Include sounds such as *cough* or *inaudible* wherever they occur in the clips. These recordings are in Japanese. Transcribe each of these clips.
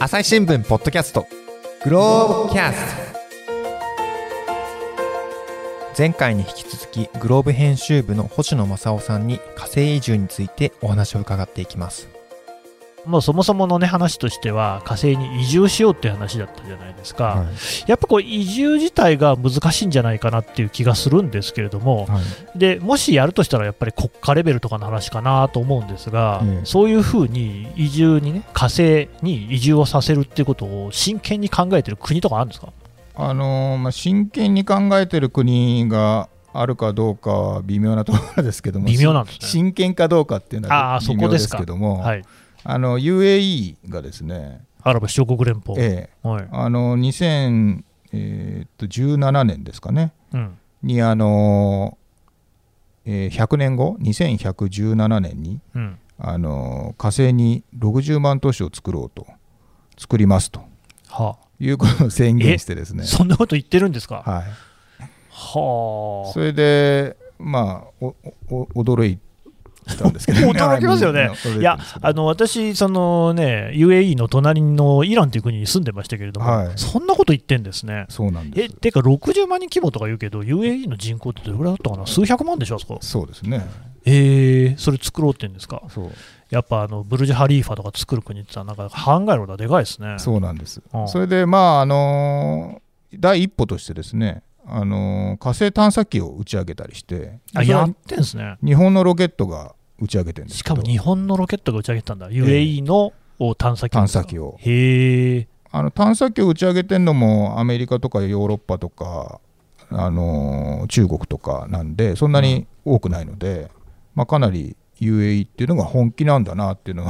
朝日新聞ポッドキャスト。グローブキャスト。前回に引き続きグローブ編集部の星野正夫さんに火星移住についてお話を伺っていきます。もうそもそものね話としては火星に移住しようっていう話だったじゃないですか、はい、やっぱこう移住自体が難しいんじゃないかなっていう気がするんですけれども、はい、でもしやるとしたらやっぱり国家レベルとかの話かなと思うんですが、うん、そういうふうに移住にね火星に移住をさせるっていうことを真剣に考えてる国とかあるんですか？あのー、まあ、真剣に考えてる国があるかどうかは微妙なところですけども、微妙なんです、ね、真剣かどうかっていうのは微妙ですけども、はい、あの UAE がですね、アラブ首長国連邦、ええはい、あの2017年ですかね、うん、にあの、えー、100年後、2117年に、うん、あの火星に60万都市を作ろうと、作りますと、はあ、いうことを宣言してですね。そんなこと言ってるんですか？はい。はあ。それで、まあ、おお驚いしたんですけど、ね、*laughs* 驚きますよね。いや、あの私、そのね、UAE の隣のイランという国に住んでましたけれども、はい、そんなこと言ってんですね。そうなんです。え、てか、60万人規模とか言うけど、UAE の人口ってどれぐらいだったかな、数百万でしょ、あそこ。そうですね。えー、それ作ろうって言うんですか？そうやっぱあのブルジュ・ハリーファとか作る国ってなんか考えるのでかいですね。そうなんです。うん、それでまああのー、第一歩としてですね。あのー、火星探査機を打ち上げたりしてあやってんすね日本のロケットが打ち上げてるんですしかも日本のロケットが打ち上げたんだ、UAE の探査機探査機を。へえ。あの探査機を打ち上げてるのもアメリカとかヨーロッパとか、あのー、中国とかなんでそんなに多くないので、うん、まあ、かなり UAE っていうのが本気なんだなっていうのを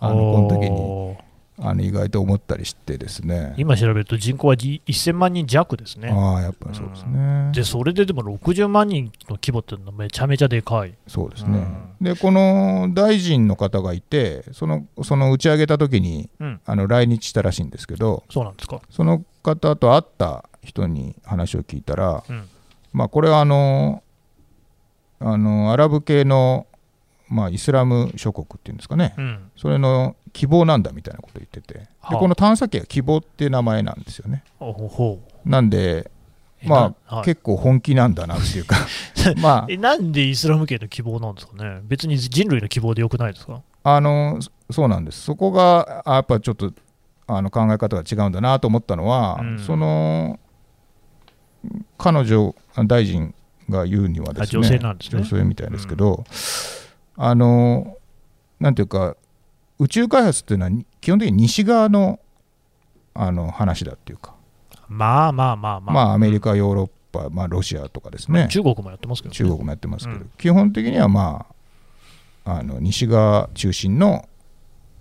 あのこの時にあの意外と思ったりしてですね。今調べると人口は1000万人弱ですね。ああやっぱりそうですね、うん、でそれででも60万人の規模っていうのはめちゃめちゃでかい。そうですね、うん、でこの大臣の方がいてそのその打ち上げた時に、うん、あの来日したらしいんですけどそうなんですか。その方と会った人に話を聞いたら、まあこれはあのあのアラブ系のまあ、イスラム諸国っていうんですかね、うん、それの希望なんだみたいなことを言ってて、でこの探査機は希望っていう名前なんですよね。なんで、まあ、はい、結構本気なんだなっていうか。*laughs* まあ、なんでイスラム系の希望なんですかね、別に人類の希望でよくないですか？あのそうなんです、そこがやっぱちょっとあの考え方が違うんだなと思ったのは、うん、その彼女、大臣が言うにはですね、女性なんですね。女性みたいですけど、うん。あのなんていうか宇宙開発っていうのは基本的に西側のあの話だっていうか。まあまあまあまあ。まあアメリカヨーロッパ、まあ、ロシアとかですね。中国もやってますけど、ね、中国もやってますけど、うん、基本的にはまああの西側中心の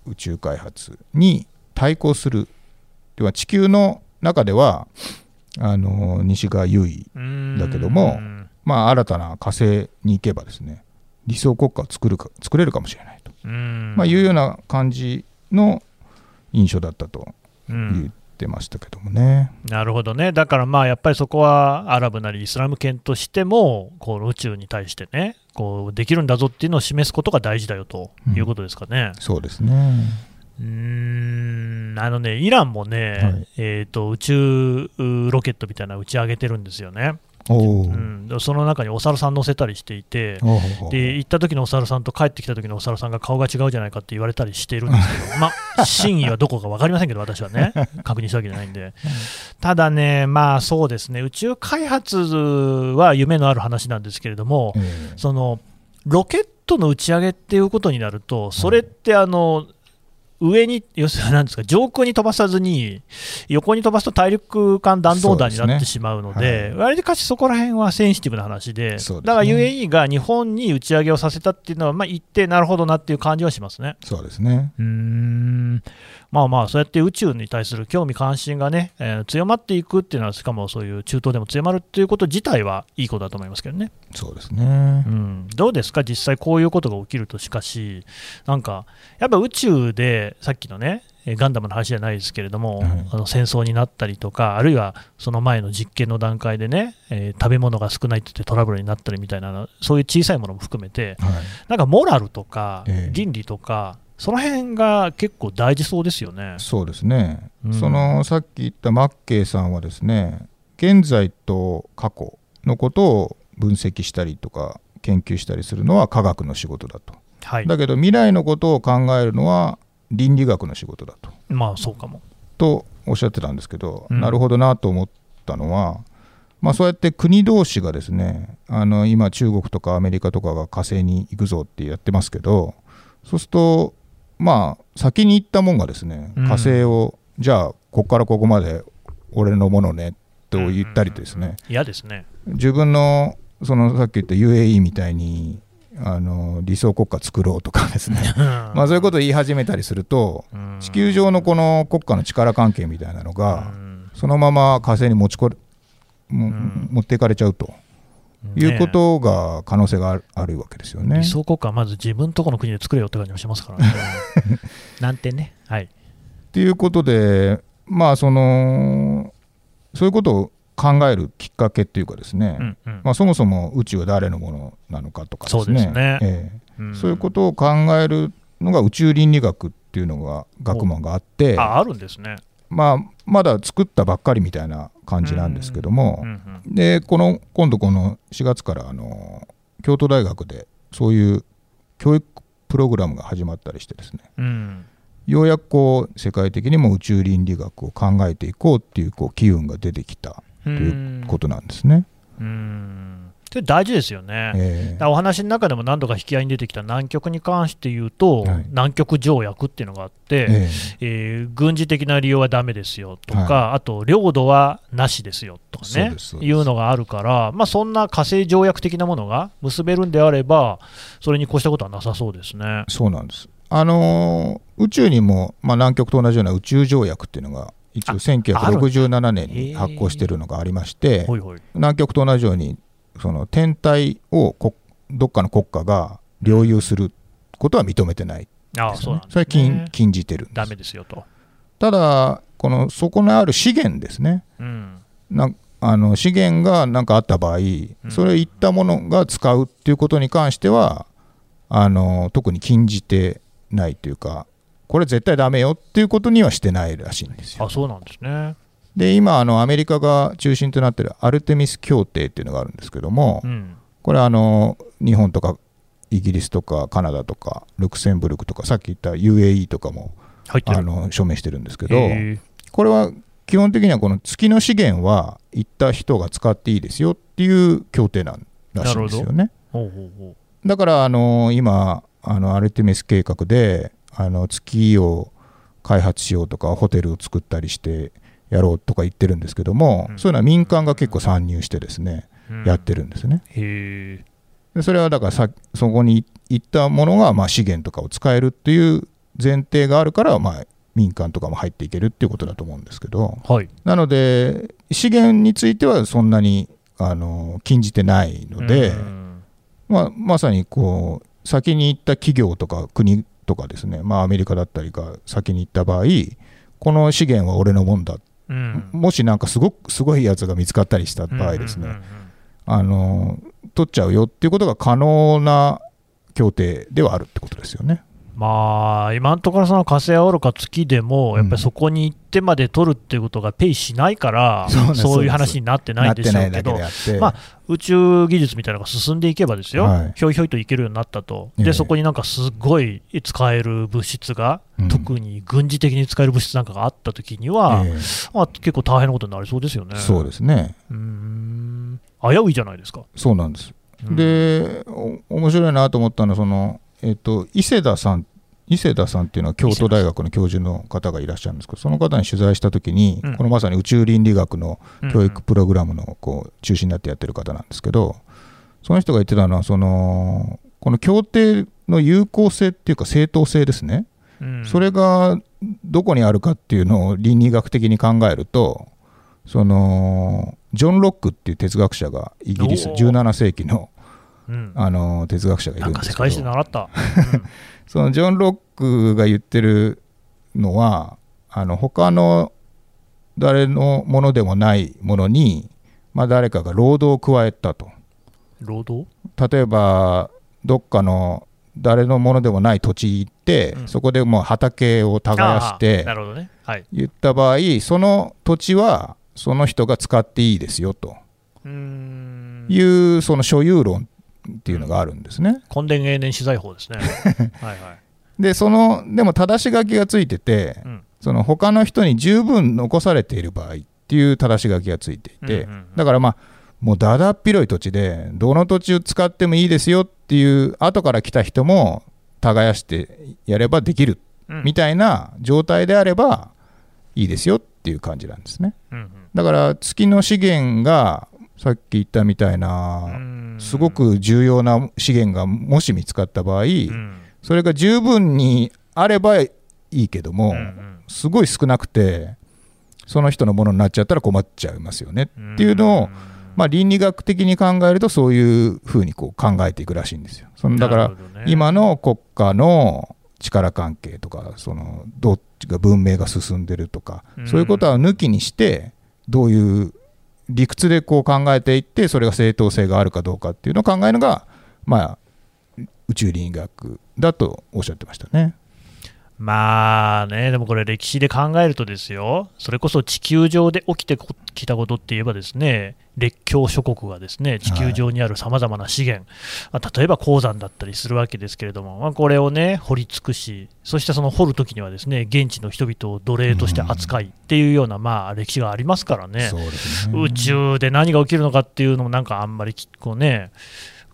宇宙開発に対抗する。では地球の中ではあの西側優位だけどもまあ新たな火星に行けばですね理想国家を作るか作れるかもしれないと、まあ、いうような感じの印象だったと言ってましたけどもね。なるほどね、だからまあやっぱりそこはアラブなりイスラム圏としてもこう宇宙に対してねこうできるんだぞっていうのを示すことが大事だよということですかね。うん、そうですね。うん。あのねイランもね、はい、えーと宇宙ロケットみたいな打ち上げてるんですよね。う。ん、その中にお猿さん乗せたりしていて、で行った時のお猿さんと帰ってきた時のお猿さんが顔が違うじゃないかって言われたりしているんですけど、*laughs* まあ、真意はどこか分かりませんけど、私はね、確認したわけじゃないんで、ただね、まあそうですね、宇宙開発は夢のある話なんですけれども、そのロケットの打ち上げっていうことになると、それってあの、上に、要するに何ですか、上空に飛ばさずに、横に飛ばすと大陸間弾道弾になってしまうので、わり、ねはい、かしそこら辺はセンシティブな話で、でね、だから UAE が日本に打ち上げをさせたっていうのは、まあ、言って、なるほどなっていう感じはしますね。そうですねうんまあまあ、そうやって宇宙に対する興味関心がね、えー、強まっていくっていうのは、しかもそういう中東でも強まるっていうこと自体はいいことだと思いますけどね。そうですね、うん、どうですか、実際こういうことが起きると、しかし、なんか、やっぱ宇宙で、さっきのね、ガンダムの話じゃないですけれども、あの戦争になったりとか、あるいはその前の実験の段階でね、えー、食べ物が少ないって言ってトラブルになったりみたいな、そういう小さいものも含めて、はい、なんかモラルとか倫理とか、その辺が結構大事そうですよね。そうですね、うん、そのさっき言ったマッケイさんはですね現在と過去のことを分析したりとか研究したりするのは科学の仕事だと、はい、だけど未来のことを考えるのは倫理学の仕事だと。まあそうかも。とおっしゃってたんですけど、うん、なるほどなと思ったのは、まあ、そうやって国同士がですねあの今中国とかアメリカとかが火星に行くぞってやってますけどそうするとまあ先に行ったもんがですね火星を、うん、じゃあここからここまで俺のものねと言ったりですね。嫌、ですね。自分のそのさっき言った UAE みたいにあの理想国家作ろうとかですね。*laughs* まあそういうことを言い始めたりすると地球上のこの国家の力関係みたいなのがそのまま火星に持ちこ持っていかれちゃうと。いうことが可能性があるわけですよね。理想国家はまず自分とこの国で作れよって感じもしますからね。*laughs* なんてね。はい。っていうことで、まあそのそういうことを考えるきっかけっていうかですね、うんうん、まあ、そもそも宇宙は誰のものなのかとかですね。そう、ね。えー、そういうことを考えるのが宇宙倫理学っていうのが学問があって。ああるんですね、まあ、まだ作ったばっかりみたいな感じなんですけども、でこの今度この4月からあの京都大学でそういう教育プログラムが始まったりしてですね、うん。ようやくこう世界的にも宇宙倫理学を考えていこうっていうこう機運が出てきたということなんですね。うんそれ大事ですよね、えー、お話の中でも何度か引き合いに出てきた南極に関して言うと、はい、南極条約っていうのがあって、えー、えー、軍事的な利用はだめですよとか、はい、あと領土はなしですよとかね、いうのがあるから、まあ、そんな火星条約的なものが結べるんであれば、それに越したことはなさそうですね。そうなんです。あのー、宇宙にも、まあ、南極と同じような宇宙条約っていうのが一応1967年に発行しているのがありまして、南極と同じようにその天体をどっかの国家が領有することは認めてない、ね、あそう、ね、それは禁禁じてるんです。ダメですよと。ただこのそこにある資源ですね、うん、なあの資源が何かあった場合、それをいったものが使うっていうことに関してはあの特に禁じてないというかこれ絶対ダメよっていうことにはしてないらしいんですよ。あそうなんですねで今あのアメリカが中心となっているアルテミス協定っていうのがあるんですけども、うん、これあの日本とかイギリスとかカナダとかルクセンブルクとかさっき言った UAE とかもあの署名してるんですけどこれは基本的にはこの月の資源は行った人が使っていいですよっていう協定なんらしいんですよね。だからあの今あのアルテミス計画であの月を開発しようとかホテルを作ったりしてやろうとか言ってるんですけども、うん、そういうのは民間が結構参入してですね、うん、やってるんですね。でそれはだからさそこに行ったものがまあ資源とかを使えるっていう前提があるからまあ民間とかも入っていけるっていうことだと思うんですけど、はい、なので資源についてはそんなにあの禁じてないので、まあ、まさにこう先に行った企業とか国とかですね、まあ、アメリカだったりが先に行った場合この資源は俺のもんだ、うん、もしなんかすごくすごいやつが見つかったりした場合ですね、あの取っちゃうよっていうことが可能な協定ではあるってことですよね。まあ、今のところその火星はおろか月でも、やっぱりそこに行ってまで取るっていうことがペイしないから、うん、そういう話になってないんでしょうけど、まあ、宇宙技術みたいなのが進んでいけばですよ、はい、ひょいひょいといけるようになったと、でそこになんかすごい使える物質が、うん、特に軍事的に使える物質なんかがあったときには、えー、まあ、結構大変なことになりそうですよね。そうですね。うん。危ういじゃないですか。そうなんです、うん、で面白いなと思ったのはそのえっと、伊勢田さん伊勢田さんっていうのは京都大学の教授の方がいらっしゃるんですけどその方に取材した時に、このまさに宇宙倫理学の教育プログラムのこう中心になってやってる方なんですけどその人が言ってたのはそのこの協定の有効性っていうか正当性ですね、それがどこにあるかっていうのを倫理学的に考えるとそのジョン・ロックっていう哲学者がイギリス17世紀のうん、あの哲学者がいるんですけど。世界史習った、*laughs* うん、そのジョン・ロックが言ってるのはあの他の誰のものでもないものに、まあ、誰かが労働を加えたと。労働？例えばどっかの誰のものでもない土地行って、うん、そこでもう畑を耕してなるほど、ね。はい、言った場合その土地はその人が使っていいですよと。いうその所有論っていうのがあるんですね。根伝永年資材法ですね。*laughs* はいはい、でそのでも正し書きがついてて、うん、その他の人に十分残されている場合っていう正し書きがついていて、うんうんうん、だからまあもうだだっ広い土地でどの土地を使ってもいいですよっていう後から来た人も耕してやればできるみたいな状態であればいいですよっていう感じなんですね。うんうん、だから月の資源がさっき言ったみたいなすごく重要な資源がもし見つかった場合、それが十分にあればいいけども、すごい少なくてその人のものになっちゃったら困っちゃいますよね。っていうのを、まあ、倫理学的に考えるとそういうふうにこう考えていくらしいんですよ。そのだから、今の国家の力関係とかそのどっちが文明が進んでるとか、そういうことは抜きにしてどういう理屈でこう考えていってそれが正当性があるかどうかっていうのを考えるのが、まあ、宇宙倫理学だとおっしゃってましたね。まあね、でもこれ、歴史で考えるとですよ、それこそ地球上で起きてきたことって言えば、ですね列強諸国がですね地球上にあるさまざまな資源、はい、例えば鉱山だったりするわけですけれども、まあ、これをね掘り尽くし、そしてその掘るときにはですね現地の人々を奴隷として扱いっていうような、まあ、歴史がありますからね、ね。宇宙で何が起きるのかっていうのも、なんかあんまりこうね、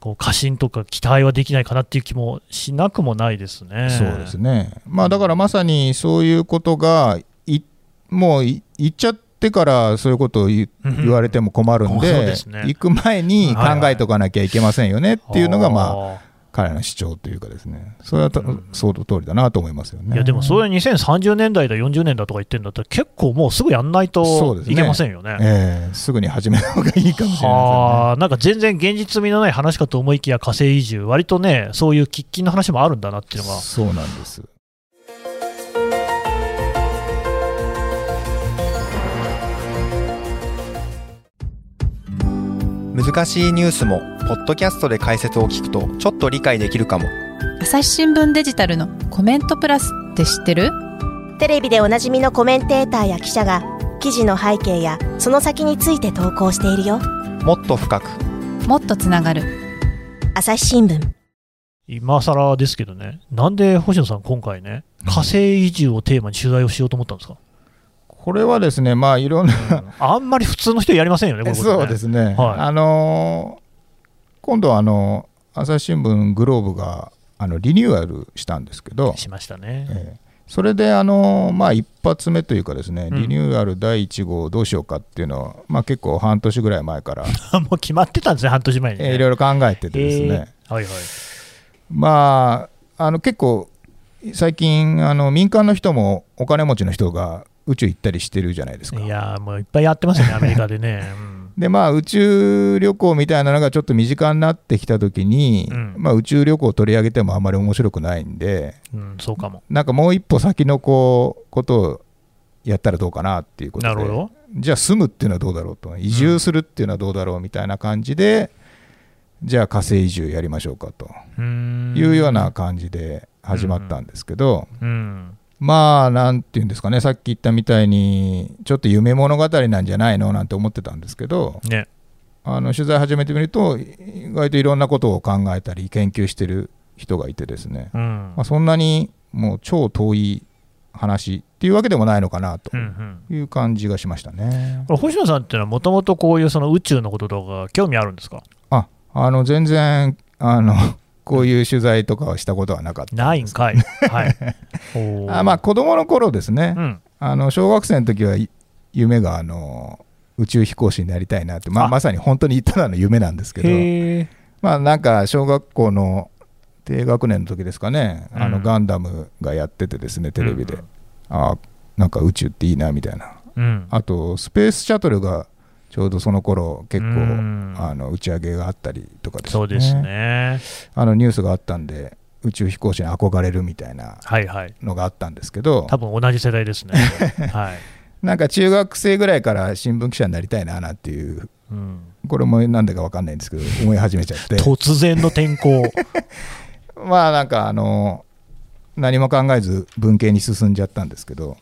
こう過信とか期待はできないかなっていう気もしなくもないですね。そうですね、まあ、だからまさにそういうことがいもう言っちゃってからそういうことを言われても困るんで、*laughs* ね、行く前に考えとかなきゃいけませんよねっていうのが、まあ、彼の主張というかですね、それは、うん、その通りだなと思いますよね。いやでもそれ2030年代だ、40年だとか言ってるんだったら、結構もうすぐやんないといけませんよね。ねえー、すぐに始めた方がいいかもしれない、ね、なんか全然現実味のない話かと思いきや、火星移住、割とね、そういう喫緊の話もあるんだなっていうのが。そうなんです難しいニュースもポッドキャストで解説を聞くとちょっと理解できるかも。朝日新聞デジタルのコメントプラスって知ってる？テレビでおなじみのコメンテーターや記者が記事の背景やその先について投稿しているよ。もっと深く。もっとつながる。朝日新聞。今更ですけどね。なんで星野さん今回ね火星移住をテーマに取材をしようと思ったんですか、これはですね、まあ、いろんな、うん、あんまり普通の人やりませんよね、ね。そうですね、はい、あのー、今度はあの朝日新聞グローブがあのリニューアルしたんですけど、しましたね。えー、それであの、まあ、一発目というか、ですね、リニューアル第1号どうしようかっていうのを、まあ、結構半年ぐらい前から *laughs* もう決まってたんですね、半年前に、ね、えー、いろいろ考えててですね、えー、はいはい、まあ、あの結構、最近あの、民間の人もお金持ちの人が宇宙行ったりしてるじゃないですか。いやもういっぱいやってますよね、アメリカでね。*laughs* うんでまあ、宇宙旅行みたいなのがちょっと身近になってきたときに、うん、まあ、宇宙旅行を取り上げてもあんまり面白くないんで、うん、そうかもなんかもう一歩先のこうことをやったらどうかなっていうことで、じゃあ住むっていうのはどうだろうと、移住するっていうのはどうだろうみたいな感じで、うん、じゃあ火星移住やりましょうかというような感じで始まったんですけど。うんまあ、なんていうんですかね、さっき言ったみたいに、ちょっと夢物語なんじゃないの？なんて思ってたんですけど、ね、あの取材始めてみると、意外といろんなことを考えたり、研究してる人がいてですね、うん、まあ、そんなにもう超遠い話っていうわけでもないのかなという感じがしましたね、うんうん、星野さんっていうのは、もともとこういうその宇宙のこととか、興味あるんですか？ああの全然あのこういう取材とかはしたことはなかったないんかい、はい、*laughs* あまあ子供の頃ですね、うん、あの小学生の時は夢があの宇宙飛行士になりたいなって、まあ、まさに本当にただの夢なんですけど。まあなんか小学校の低学年の時ですかね、あのガンダムがやっててですねテレビで、うん、あなんか宇宙っていいなみたいな、うん、あとスペースシャトルがちょうどその頃結構あの打ち上げがあったりとかですね。そうですね。あのニュースがあったんで宇宙飛行士に憧れるみたいなのがあったんですけど、はいはい、多分同じ世代ですね、*laughs* はい、なんか中学生ぐらいから新聞記者になりたいななんていう、うん、これもなんでか分かんないんですけど思い始めちゃって。突然の転校。*laughs* まあなんかあの何も考えず文系に進んじゃったんですけど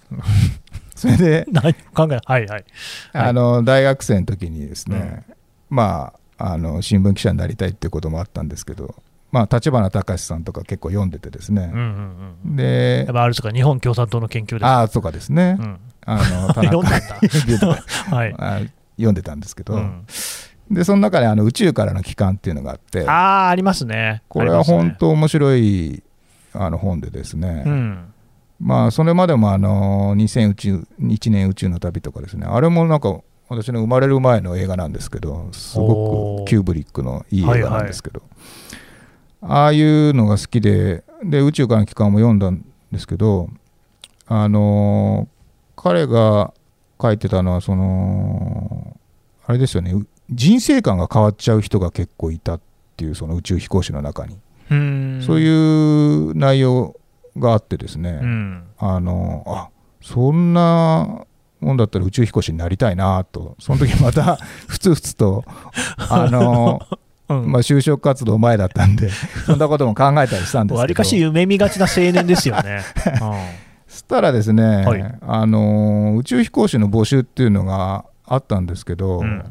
それで。*laughs* 何考えはいはい。あの大学生の時にですね、うん、まああの新聞記者になりたいっていうこともあったんですけどまあ、立花隆さんとか結構読んでてですね、うんうんうん、でやっぱあれですか日本共産党の研究ですああそうかですね、うん、あの *laughs* 田中 *laughs* はい、読んでたんですけど、うん、でその中であの宇宙からの帰還っていうのがあってああありますねこれは本当面白いあの本でですね、うん、まあそれまでもあの2000宇宙1年宇宙の旅とかですね。あれもなんか私の生まれる前の映画なんですけどすごくキューブリックのいい映画なんですけど、はいはいああいうのが好きでで宇宙からの帰還も読んだんですけどあのー、彼が書いてたのはそのあれですよね。人生観が変わっちゃう人が結構いたっていうその宇宙飛行士の中に。そういう内容があってですね、うん、あのあそんなもんだったら宇宙飛行士になりたいなとその時また *laughs* ふつふつとあのまあ、就職活動前だったんで、*laughs* そんなことも考えたりしたんですけど。わりかし夢見がちな青年ですよね。*laughs* そしたらですね、はい、あの宇宙飛行士の募集っていうのがあったんですけど、うん、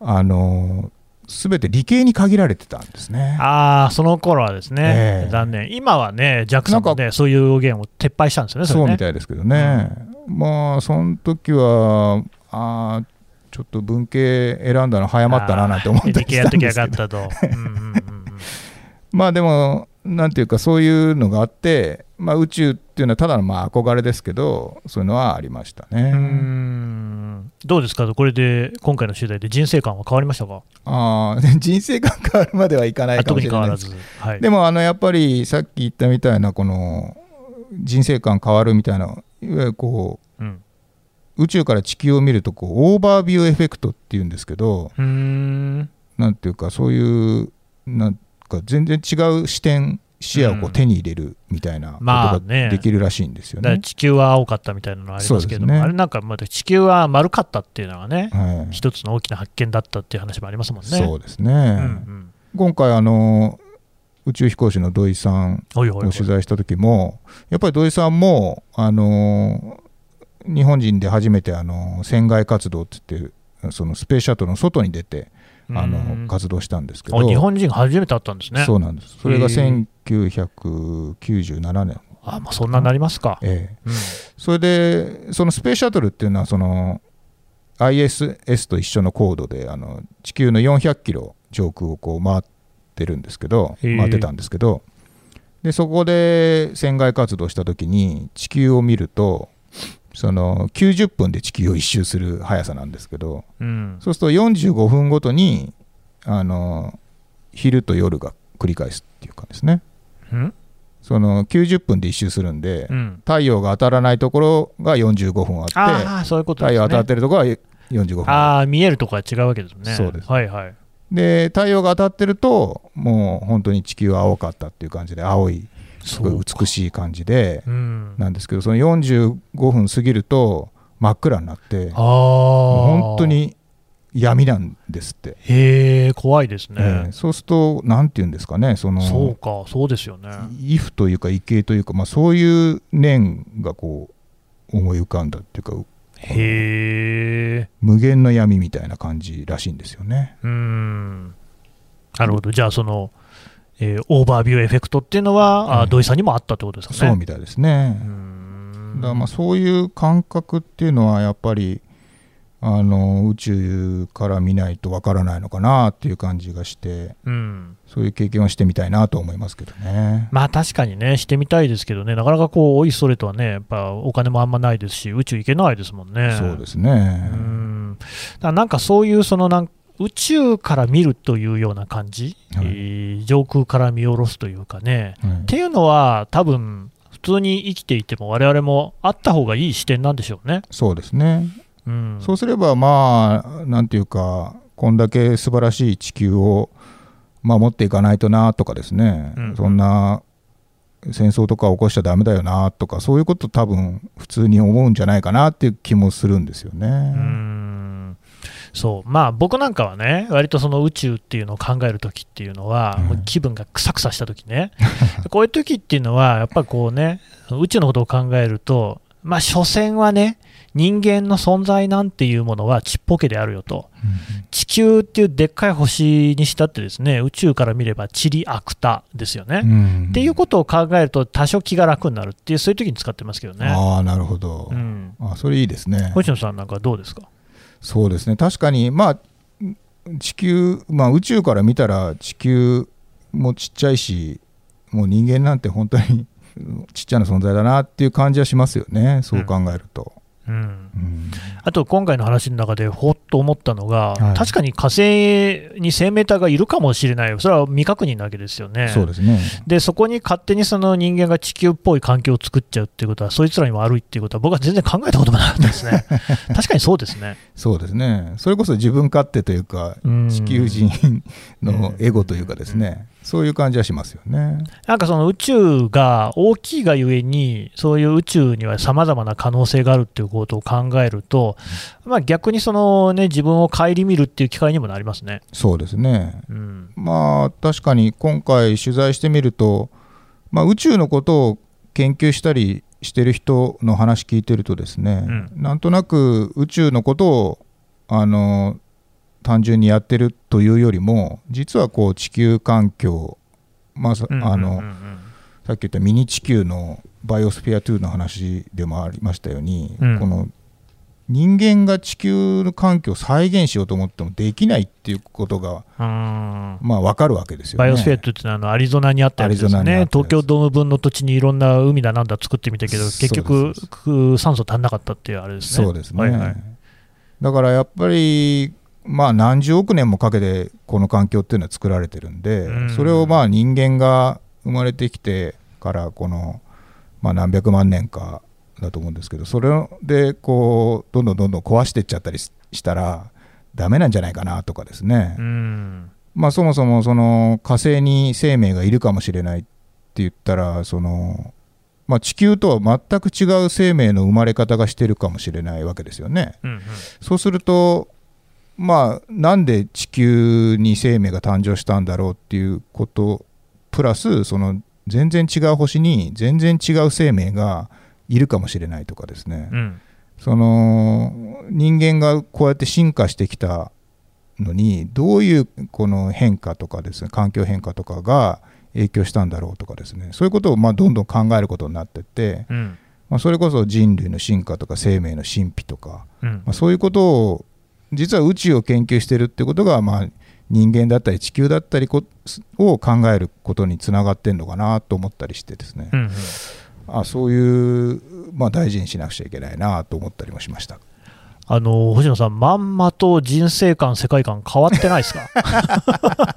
あのすべて理系に限られてたんですね。ああ、その頃はですね、えー、残念。今はね、ジャックさんもね、そういうゲームを撤廃したんですよね、そうみたいですけどね。うん、まあ、その時は、あちょっと文系選んだの早まったななんて思ってたんですけど。まあでもなんていうかそういうのがあって、まあ、宇宙っていうのはただのまあ憧れですけどそういうのはありましたね。どうですか？これで今回の取材で人生観は変わりましたか？あ *laughs* 人生観変わるまではいかないかもしれないです、はい、でもあのやっぱりさっき言ったみたいなこの人生観変わるみたいないわゆるこう、うん。宇宙から地球を見るとこう overview effect っていうんですけどなんていうかそういうなんか全然違う視点視野をこう手に入れるみたいなことができるらしいんですよね。まあね地球は青かったみたいなのありますけども、ね、あれなんかまだ地球は丸かったっていうのがね、はい、一つの大きな発見だったっていう話もありますもんね。そうですね、うんうん、今回あの宇宙飛行士の土井さんを取材した時もやっぱり土井さんもあの日本人で初めてあの船外活動って言ってそのスペースシャトルの外に出てあの活動したんですけど。日本人初めて会ったんですね。そうなんです。それが1997年。あまあそんなになりますか、ええ。うん、それでそのスペースシャトルっていうのはその ISS と一緒の高度であの地球の400キロ上空をこう回ってるんですけど回ってたんですけどでそこで船外活動した時に地球を見るとその90分で地球を一周する速さなんですけど、うん、そうすると45分ごとにあの昼と夜が繰り返すっていうかですね、その90分で一周するんで、うん、太陽が当たらないところが45分あってあそういうこと、ね、太陽当たってるところは45分ああ見えるところは違うわけですね。そうです、はいはい、で太陽が当たってるともう本当に地球は青かったっていう感じで青いすごい美しい感じでなんですけどその45分過ぎると真っ暗になって本当に闇なんですって。へえ怖いですね、えー、そうすると何て言うんですかねそのそうかそうですよね。畏怖というか畏敬というか、まあ、そういう念がこう思い浮かんだっていうかへえ無限の闇みたいな感じらしいんですよね。うん。なるほど。じゃあそのえー、 overview effect っていうのは、うん、土井さんにもあったってことですかね。そうみたいですね。だからまあそういう感覚っていうのはやっぱりあの宇宙から見ないとわからないのかなっていう感じがして、うん、そういう経験はしてみたいなと思いますけどね。まあ確かにね、してみたいですけどね、なかなかこう、おいそれとはね、やっぱお金もあんまないですし、宇宙行けないですもんね。そうですね。うんだなんかそういうそのなん宇宙から見るというような感じ、はい、えー、上空から見下ろすというかね、はい、っていうのは、多分普通に生きていても、我々もあった方がいい視点なんでしょうね。そうですね、うん、そうすれば、まあ、なんていうか、こんだけ素晴らしい地球を守っていかないとなとかですね、うん、そんな戦争とか起こしちゃだめだよなとか、そういうこと多分普通に思うんじゃないかなっていう気もするんですよね。うんそう。まあ僕なんかはね割とその宇宙っていうのを考える時っていうのは、うん、気分がくさくさした時ね。*laughs* こういう時っていうのはやっぱこうね宇宙のことを考えるとまあ所詮はね人間の存在なんていうものはちっぽけであるよと、うん、地球っていうでっかい星にしたってですね宇宙から見ればチリアクタですよね、うん、っていうことを考えると多少気が楽になるっていうそういう時に使ってますけどね。ああなるほど、うん、あそれいいですね。星野さんなんかどうですか？そうですね確かにまあ地球、まあ、宇宙から見たら地球もちっちゃいしもう人間なんて本当に *laughs* ちっちゃな存在だなっていう感じはしますよねそう考えると。うん、あと今回の話の中でほっと思ったのが、はい、確かに火星に生命体がいるかもしれない、それは未確認なわけですよね。そうですねでそこに勝手にその人間が地球っぽい環境を作っちゃうっていうことは、そいつらにも悪いっていうことは、僕は全然考えたこともなかったですね。*laughs* 確かにそうですね。そうですね。それこそ自分勝手というか、地球人のエゴというかですね。そういう感じはしますよね。なんかその宇宙が大きいがゆえに、そういう宇宙にはさまざまな可能性があるっていうことを考えると、まあ、逆にその、ね、自分を顧みるっていう機会にもなりますね。そうですね、うん、まあ確かに今回、取材してみると、まあ、宇宙のことを研究したりしてる人の話聞いてるとですね、うん、なんとなく宇宙のことをあの単純にやってるというよりも実はこう地球環境、まああのさっき言ったミニ地球のバイオスフィア2の話でもありましたように、うん、この人間が地球の環境を再現しようと思ってもできないっていうことが、まあ分かるわけですよ、ね、バイオスフィア2ってのはあのアリゾナにあったやつですね、東京ドーム分の土地にいろんな海だなんだ作ってみたけど、結局、酸素足んなかったっていうあれですね。そうですね、はいはい、だからやっぱりまあ、何十億年もかけてこの環境っていうのは作られてるんで、うん、それをまあ人間が生まれてきてからこの、まあ、何百万年かだと思うんですけどそれでこうどんどんどんどん壊していっちゃったりしたらダメなんじゃないかなとかですね、うん、まあ、そもそもその火星に生命がいるかもしれないって言ったらその、まあ、地球とは全く違う生命の生まれ方がしてるかもしれないわけですよね。うんうん、そうするとまあ、なんで地球に生命が誕生したんだろうっていうことプラスその全然違う星に全然違う生命がいるかもしれないとかですね、うん、その人間がこうやって進化してきたのにどういうこの変化とかですね環境変化とかが影響したんだろうとかですね。そういうことをまあどんどん考えることになってって、うん、まあ、それこそ人類の進化とか生命の神秘とか、うん、まあ、そういうことを実は宇宙を研究してるってことが、まあ、人間だったり地球だったりを考えることにつながってんのかなと思ったりしてですね、うんうん、あそういう、まあ、大事にしなくちゃいけないなと思ったりもしました。あの星野さん、まんまと人生観、世界観変わってないですか？*laughs*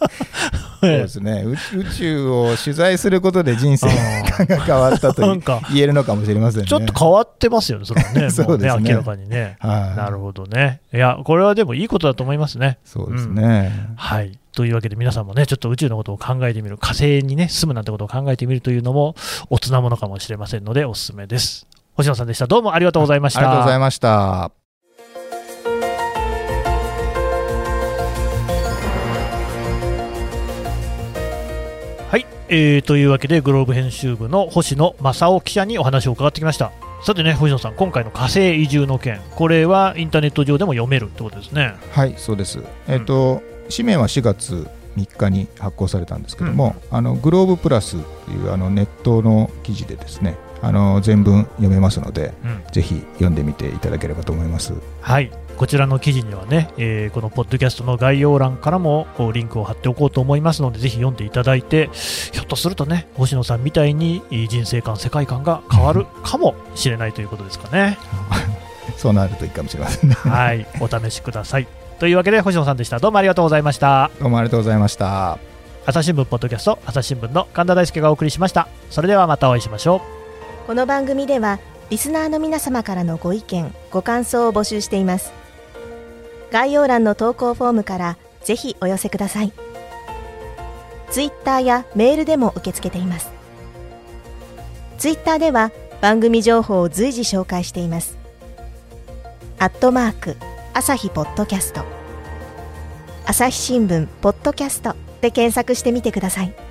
そうですね *laughs* 宇宙を取材することで人生観が *laughs* 変わったと言えるのかもしれませんね。ちょっと変わってますよね、それはね、*laughs* そうですね明らかにね、はい。なるほどね。いや、これはでもいいことだと思いますね。そうですね。うん、はいというわけで皆さんもね、ちょっと宇宙のことを考えてみる、火星にね、住むなんてことを考えてみるというのも、おつなものかもしれませんので、おすすめです。星野さんでした。どうもありがとうございました。ありがとうございました。えー、というわけでグローブ編集部の星野正夫記者にお話を伺ってきました。さてね星野さん今回の火星移住の件。これはインターネット上でも読めるってことですね。はいそうです。えっ、ー、と、うん、紙面は4月3日に発行されたんですけども、うん、あのグローブプラスというあのネットの記事でですねあの全文読めますので、うん、ぜひ読んでみていただければと思います。はいこちらの記事にはね、えー、このポッドキャストの概要欄からもリンクを貼っておこうと思いますので、ぜひ読んでいただいて、ひょっとするとね、星野さんみたいに人生観、世界観が変わるかもしれないということですかね。*laughs* そうなるといいかもしれませんね。はい、お試しください。というわけで星野さんでした。どうもありがとうございました。どうもありがとうございました。朝日新聞ポッドキャスト朝日新聞の神田大輔がお送りしました。それではまたお会いしましょう。この番組ではリスナーの皆様からのご意見、ご感想を募集しています。概要欄の投稿フォームからぜひお寄せください。ツイッターやメールでも受け付けています。ツイッターでは番組情報を随時紹介しています。アットマーク朝日ポッドキャスト朝日新聞ポッドキャストで検索してみてください